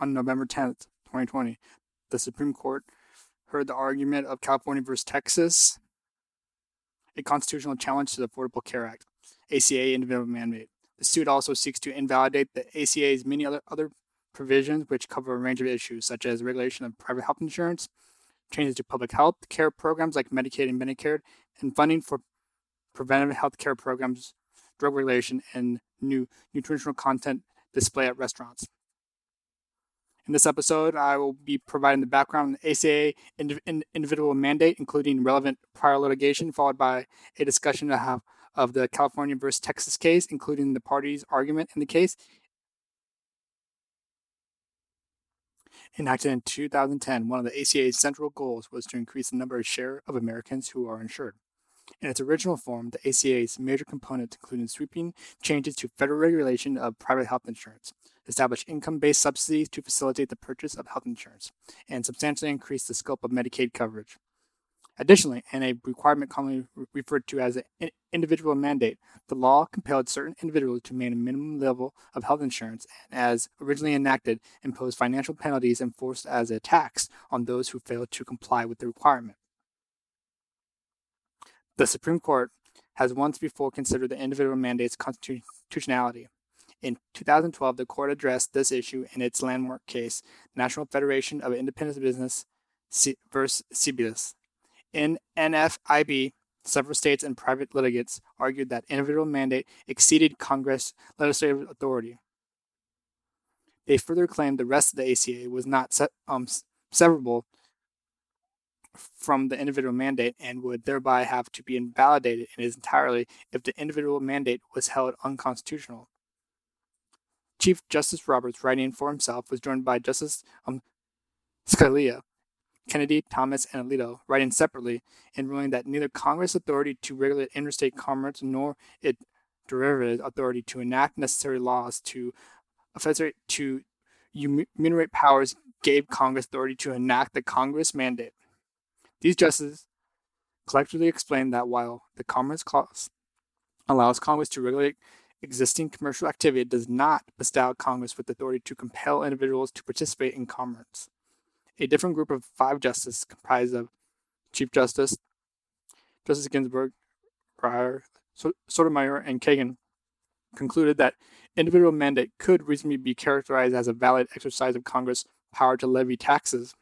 on November 10th, 2020, the Supreme Court heard the argument of California versus Texas, a constitutional challenge to the Affordable Care Act, ACA individual mandate. The suit also seeks to invalidate the ACA's many other, other provisions which cover a range of issues, such as regulation of private health insurance, changes to public health care programs like Medicaid and Medicare, and funding for preventive health care programs, drug regulation, and new nutritional content display at restaurants. In this episode, I will be providing the background on the ACA individual mandate, including relevant prior litigation, followed by a discussion of, of the California versus Texas case, including the parties' argument in the case. Enacted in 2010, one of the ACA's central goals was to increase the number of share of Americans who are insured. In its original form, the ACA's major components included sweeping changes to federal regulation of private health insurance, establish income-based subsidies to facilitate the purchase of health insurance, and substantially increase the scope of Medicaid coverage. Additionally, and a requirement commonly referred to as an individual mandate, the law compelled certain individuals to maintain a minimum level of health insurance and, as originally enacted, imposed financial penalties enforced as a tax on those who failed to comply with the requirement. The Supreme Court has once before considered the individual mandate's constitutionality. In 2012, the court addressed this issue in its landmark case, National Federation of Independent Business versus Sebelius. In NFIB, several states and private litigants argued that individual mandate exceeded Congress legislative authority. They further claimed the rest of the ACA was not se- um, severable from the individual mandate and would thereby have to be invalidated entirety if the individual mandate was held unconstitutional. Chief Justice Roberts, writing for himself, was joined by Justice um, Scalia, Kennedy, Thomas, and Alito, writing separately in ruling that neither Congress' authority to regulate interstate commerce nor its derivative authority to enact necessary laws to to enumerate powers gave Congress authority to enact the Congress mandate. These justices collectively explained that while the Commerce Clause allows Congress to regulate existing commercial activity, does not bestow Congress with authority to compel individuals to participate in commerce. A different group of five justices, comprised of Chief Justice, Justice Ginsburg, Breyer, Sotomayor, and Kagan, concluded that individual mandate could reasonably be characterized as a valid exercise of Congress' power to levy taxes.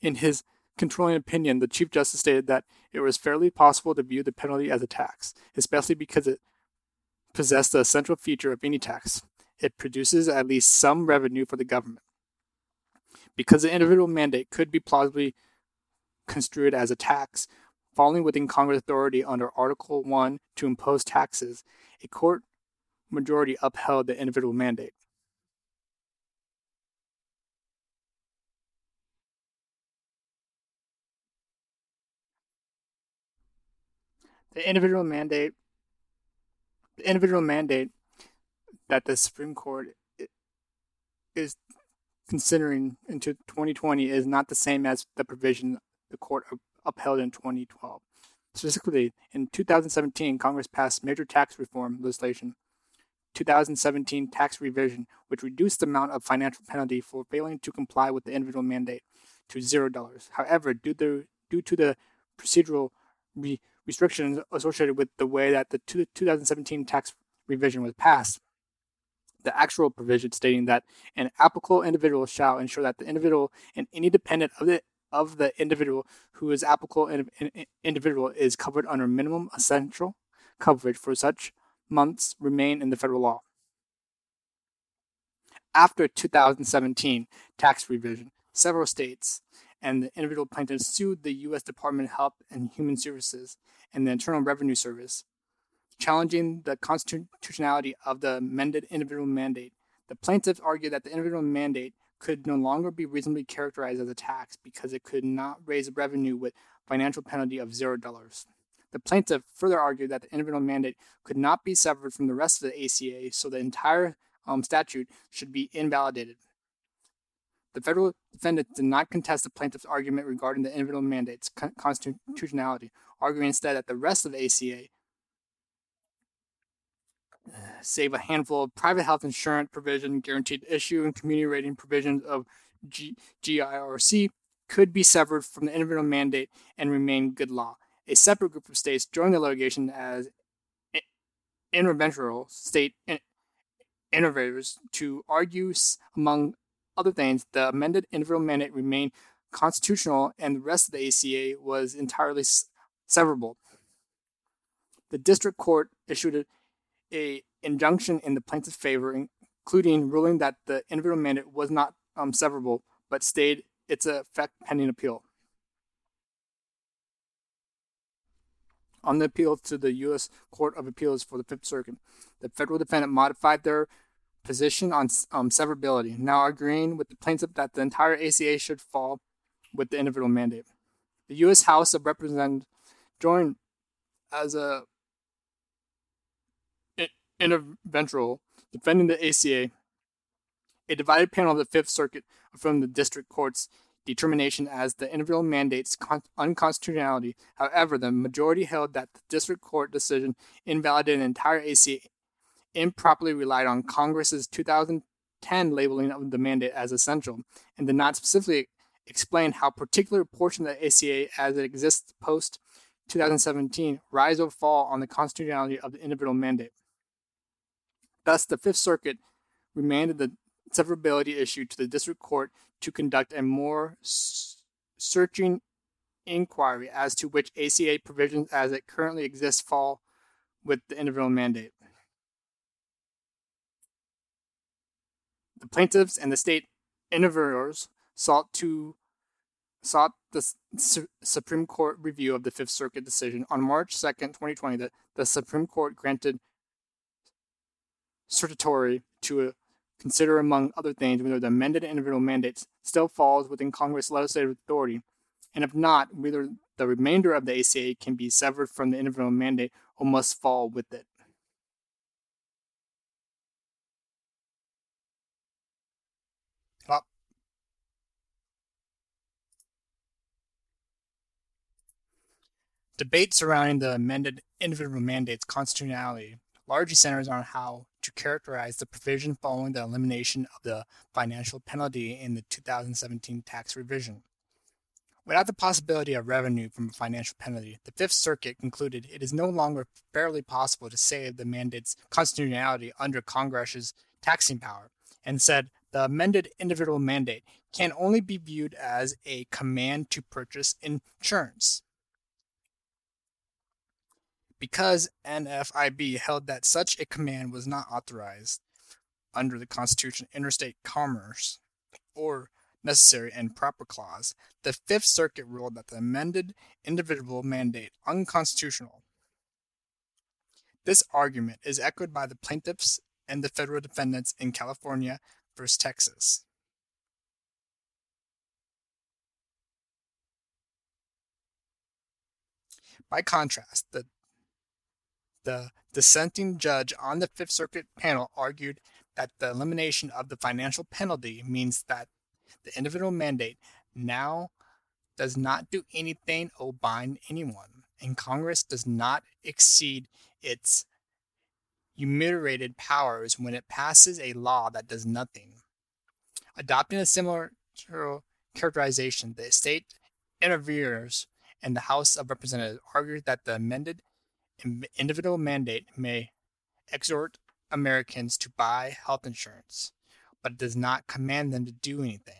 In his controlling opinion, the Chief Justice stated that it was fairly possible to view the penalty as a tax, especially because it possessed the essential feature of any tax. It produces at least some revenue for the government. Because the individual mandate could be plausibly construed as a tax, falling within Congress authority under Article 1 to impose taxes, a court majority upheld the individual mandate. the individual mandate the individual mandate that the Supreme Court is considering into 2020 is not the same as the provision the court upheld in 2012. Specifically, in 2017, Congress passed major tax reform legislation, 2017 tax revision, which reduced the amount of financial penalty for failing to comply with the individual mandate to zero dollars. However, due to, due to the procedural re- restrictions associated with the way that the 2017 tax revision was passed. The actual provision stating that an applicable individual shall ensure that the individual and any dependent of the of the individual who is applicable in, in, individual is covered under minimum essential coverage for such months remain in the federal law. After 2017 tax revision, several states and the individual plaintiffs sued the U.S. Department of Health and Human Services and the Internal Revenue Service, challenging the constitutionality of the amended individual mandate. The plaintiffs argued that the individual mandate could no longer be reasonably characterized as a tax because it could not raise revenue with financial penalty of zero dollars. The plaintiff further argued that the individual mandate could not be severed from the rest of the ACA, so the entire um, statute should be invalidated. The federal defendants did not contest the plaintiff's argument regarding the individual mandate's constitutionality, arguing instead that the rest of ACA save a handful of private health insurance provision, guaranteed issue, and community rating provisions of G- GIRC could be severed from the individual mandate and remain good law. A separate group of states joined the litigation as interventional state innovators to argue, among other things, the amended individual mandate remained constitutional and the rest of the ACA was entirely severable. The district court issued a, injunction in the plaintiff's favor, including ruling that the individual mandate was not um, severable, but stayed its effect pending appeal. On the appeal to the U.S. Court of Appeals for the Fifth Circuit, the federal defendant modified their position on um, severability, now agreeing with the plaintiff that the entire ACA should fall with the individual mandate. The U.S. House of Representatives joined as a interventional defending the ACA. A divided panel of the Fifth Circuit affirmed the district court's determination as the individual mandate's unconstitutionality. However, the majority held that the district court decision invalidated the entire ACA, improperly relied on Congress's 2010 labeling of the mandate as essential, and did not specifically explain how particular portion of the ACA as it exists post 2017 rise or fall on the constitutionality of the individual mandate. Thus, the Fifth Circuit remanded the severability issue to the district court to conduct a more searching inquiry as to which ACA provisions as it currently exists fall with the individual mandate. The plaintiffs and the state intervenors sought to sought the Su- Supreme Court review of the Fifth Circuit decision on March 2nd, 2020. That the Supreme Court granted certiorari to a consider, among other things, whether the amended individual mandate still falls within Congress legislative authority, and if not, whether the remainder of the ACA can be severed from the individual mandate or must fall with it. Debate surrounding the amended individual mandate's constitutionality largely centers on how to characterize the provision following the elimination of the financial penalty in the 2017 tax revision. Without the possibility of revenue from a financial penalty, the Fifth Circuit concluded it is no longer fairly possible to save the mandate's constitutionality under Congress's taxing power, and said the amended individual mandate can only be viewed as a command to purchase insurance because NFIB held that such a command was not authorized under the Constitution, interstate commerce, or necessary and proper clause, the Fifth Circuit ruled that the amended individual mandate unconstitutional. This argument is echoed by the plaintiffs and the federal defendants in California versus Texas. By contrast, the the dissenting judge on the Fifth Circuit panel argued that the elimination of the financial penalty means that the individual mandate now does not do anything or bind anyone, and Congress does not exceed its enumerated powers when it passes a law that does nothing. Adopting a similar characterization, the state interveners and the House of Representatives argued that the amended individual mandate may exhort Americans to buy health insurance, but it does not command them to do anything.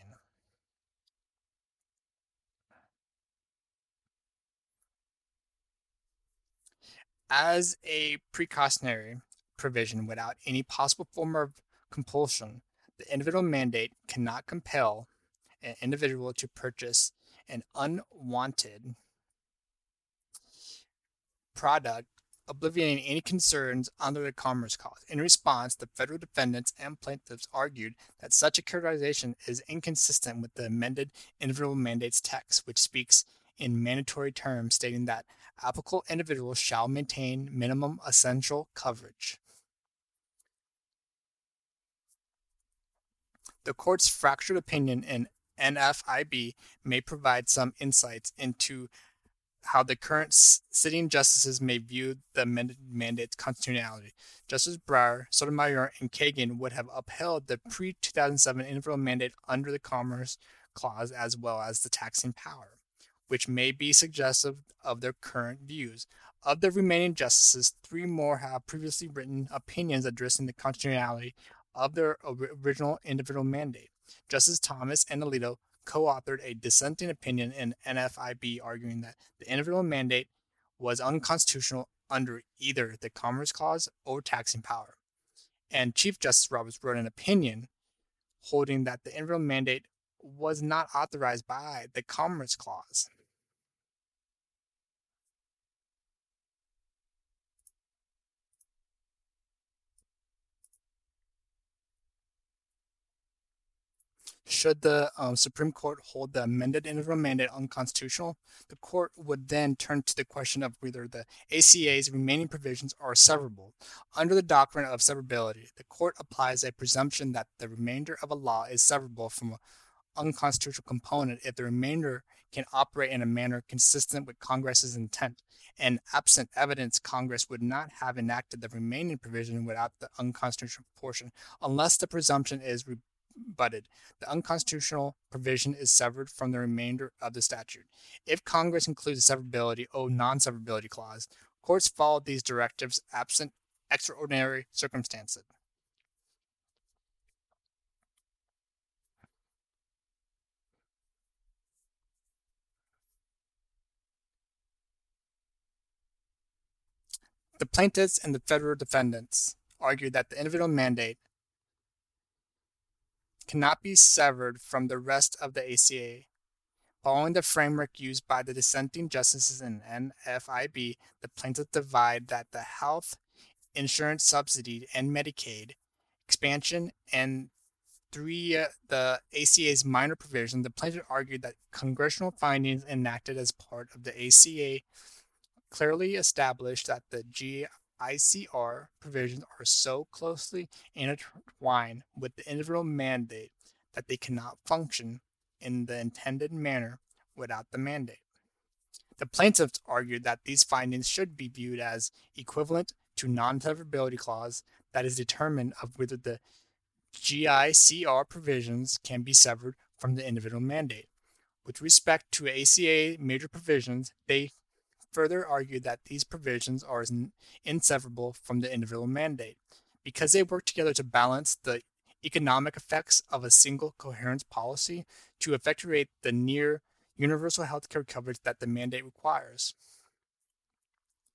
As a precautionary provision without any possible form of compulsion, the individual mandate cannot compel an individual to purchase an unwanted product obliviating any concerns under the Commerce Clause. In response, the federal defendants and plaintiffs argued that such a characterization is inconsistent with the amended individual mandates text, which speaks in mandatory terms, stating that applicable individuals shall maintain minimum essential coverage. The court's fractured opinion in NFIB may provide some insights into how the current sitting justices may view the amended mandate's constitutionality. Justice Breyer, Sotomayor, and Kagan would have upheld the pre 2007 individual mandate under the Commerce Clause as well as the taxing power, which may be suggestive of their current views. Of the remaining justices, three more have previously written opinions addressing the constitutionality of their original individual mandate. Justice Thomas and Alito co authored a dissenting opinion in NFIB arguing that the individual mandate was unconstitutional under either the Commerce Clause or taxing power. And Chief Justice Roberts wrote an opinion holding that the individual mandate was not authorized by the Commerce Clause. Should the um, Supreme Court hold the amended individual mandate unconstitutional, the court would then turn to the question of whether the ACA's remaining provisions are severable. Under the doctrine of severability, the court applies a presumption that the remainder of a law is severable from an unconstitutional component if the remainder can operate in a manner consistent with Congress's intent. And absent evidence, Congress would not have enacted the remaining provision without the unconstitutional portion, unless the presumption is re- butted. The unconstitutional provision is severed from the remainder of the statute. If Congress includes a severability oh, or non severability clause, courts follow these directives absent extraordinary circumstances. The plaintiffs and the federal defendants argue that the individual mandate cannot be severed from the rest of the ACA. Following the framework used by the dissenting justices in NFIB, the plaintiffs divide that the health insurance subsidy and Medicaid expansion and three uh, the ACA's minor provision, the plaintiff argued that congressional findings enacted as part of the ACA clearly established that the ICR provisions are so closely intertwined with the individual mandate that they cannot function in the intended manner without the mandate. The plaintiffs argued that these findings should be viewed as equivalent to non-severability clause that is determined of whether the GICR provisions can be severed from the individual mandate. With respect to ACA major provisions, they further argued that these provisions are inseparable from the individual mandate because they work together to balance the economic effects of a single coherence policy to effectuate the near universal healthcare coverage that the mandate requires.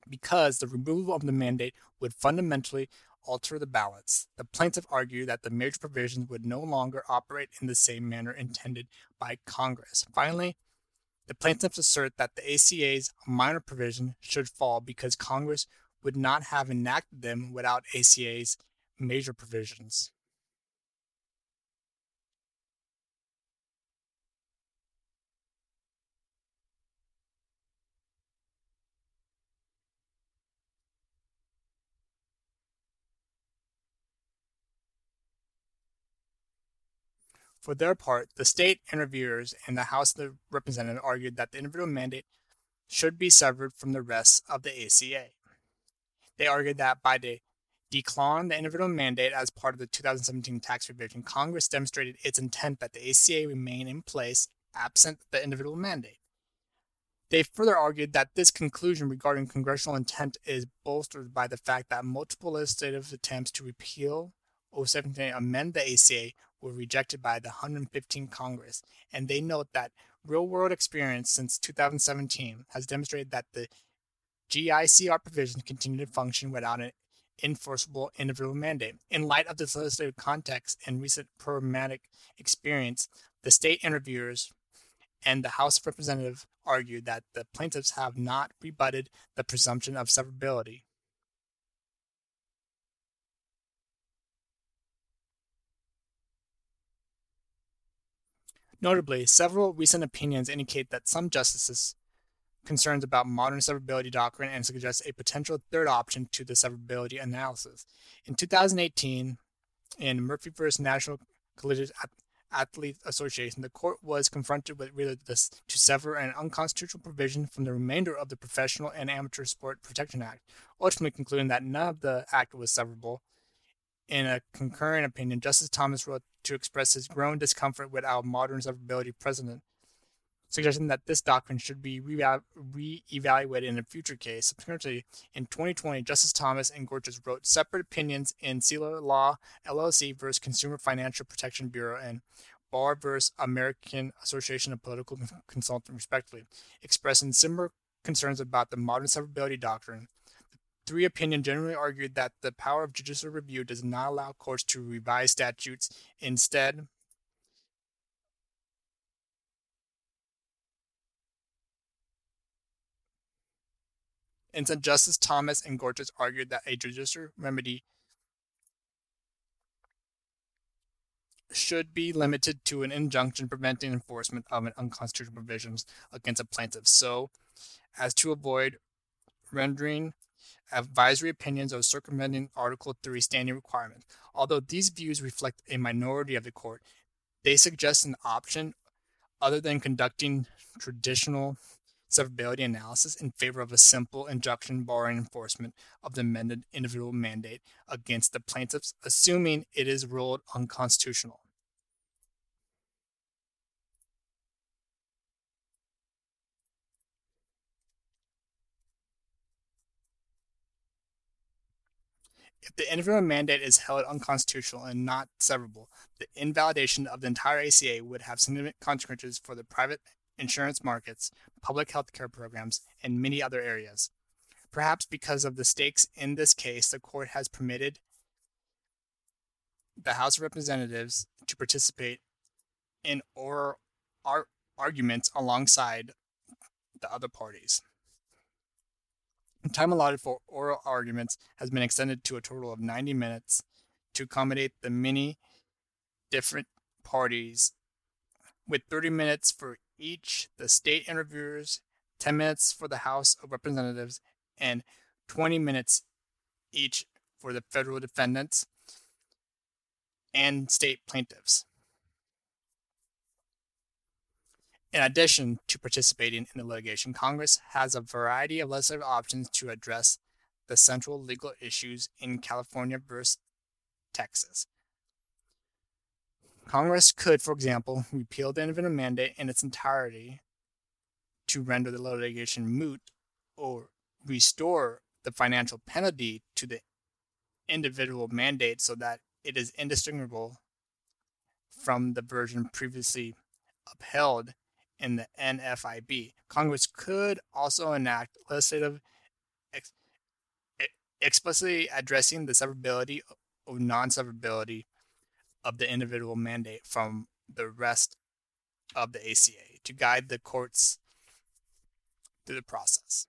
Because the removal of the mandate would fundamentally alter the balance, the plaintiff argued that the major provisions would no longer operate in the same manner intended by Congress. Finally, the plaintiffs assert that the ACA's minor provision should fall because Congress would not have enacted them without ACA's major provisions. For their part, the state intervenors and the House of Representatives argued that the individual mandate should be severed from the rest of the ACA. They argued that by de- the individual mandate as part of the 2017 tax revision, Congress demonstrated its intent that the ACA remain in place absent the individual mandate. They further argued that this conclusion regarding congressional intent is bolstered by the fact that multiple legislative attempts to repeal or 17 amend the ACA were rejected by the 115th Congress, and they note that real world experience since 2017 has demonstrated that the GICR provisions continue to function without an enforceable individual mandate. In light of this legislative context and recent programmatic experience, the state intervenors and the House of Representatives argued that the plaintiffs have not rebutted the presumption of severability. Notably, several recent opinions indicate that some justices concerns about modern severability doctrine and suggest a potential third option to the severability analysis. In 2018, in Murphy v. National Collegiate Athlete Association, the court was confronted with whether this to sever an unconstitutional provision from the remainder of the Professional and Amateur Sport Protection Act, ultimately concluding that none of the act was severable. In a concurring opinion, Justice Thomas wrote to express his growing discomfort with our modern severability precedent suggesting that this doctrine should be re-evaluated in a future case. Subsequently, in 2020, Justice Thomas and Gorsuch wrote separate opinions in Seila Law LLC versus Consumer Financial Protection Bureau and Barr versus American Association of Political Consultants, respectively, expressing similar concerns about the modern severability doctrine. Three opinions generally argued that the power of judicial review does not allow courts to revise statutes. Instead, Instead, Justice Thomas and Gorsuch argued that a judicial remedy should be limited to an injunction preventing enforcement of an unconstitutional provisions against a plaintiff, so as to avoid rendering advisory opinions or circumventing Article 3 standing requirements. Although these views reflect a minority of the court, they suggest an option other than conducting traditional severability analysis in favor of a simple injunction barring enforcement of the amended individual mandate against the plaintiffs, assuming it is ruled unconstitutional. If the individual mandate is held unconstitutional and not severable, the invalidation of the entire ACA would have significant consequences for the private insurance markets, public health care programs, and many other areas. Perhaps because of the stakes in this case, the court has permitted the House of Representatives to participate in ar- arguments alongside the other parties. Time allotted for oral arguments has been extended to a total of 90 minutes to accommodate the many different parties, with 30 minutes for each the state intervenors, 10 minutes for the House of Representatives, and 20 minutes each for the federal defendants and state plaintiffs. In addition to participating in the litigation, Congress has a variety of legislative options to address the central legal issues in California versus Texas. Congress could, for example, repeal the individual mandate in its entirety to render the litigation moot or restore the financial penalty to the individual mandate so that it is indistinguishable from the version previously upheld in the NFIB. Congress could also enact legislative ex- explicitly addressing the severability or non-severability of the individual mandate from the rest of the ACA to guide the courts through the process.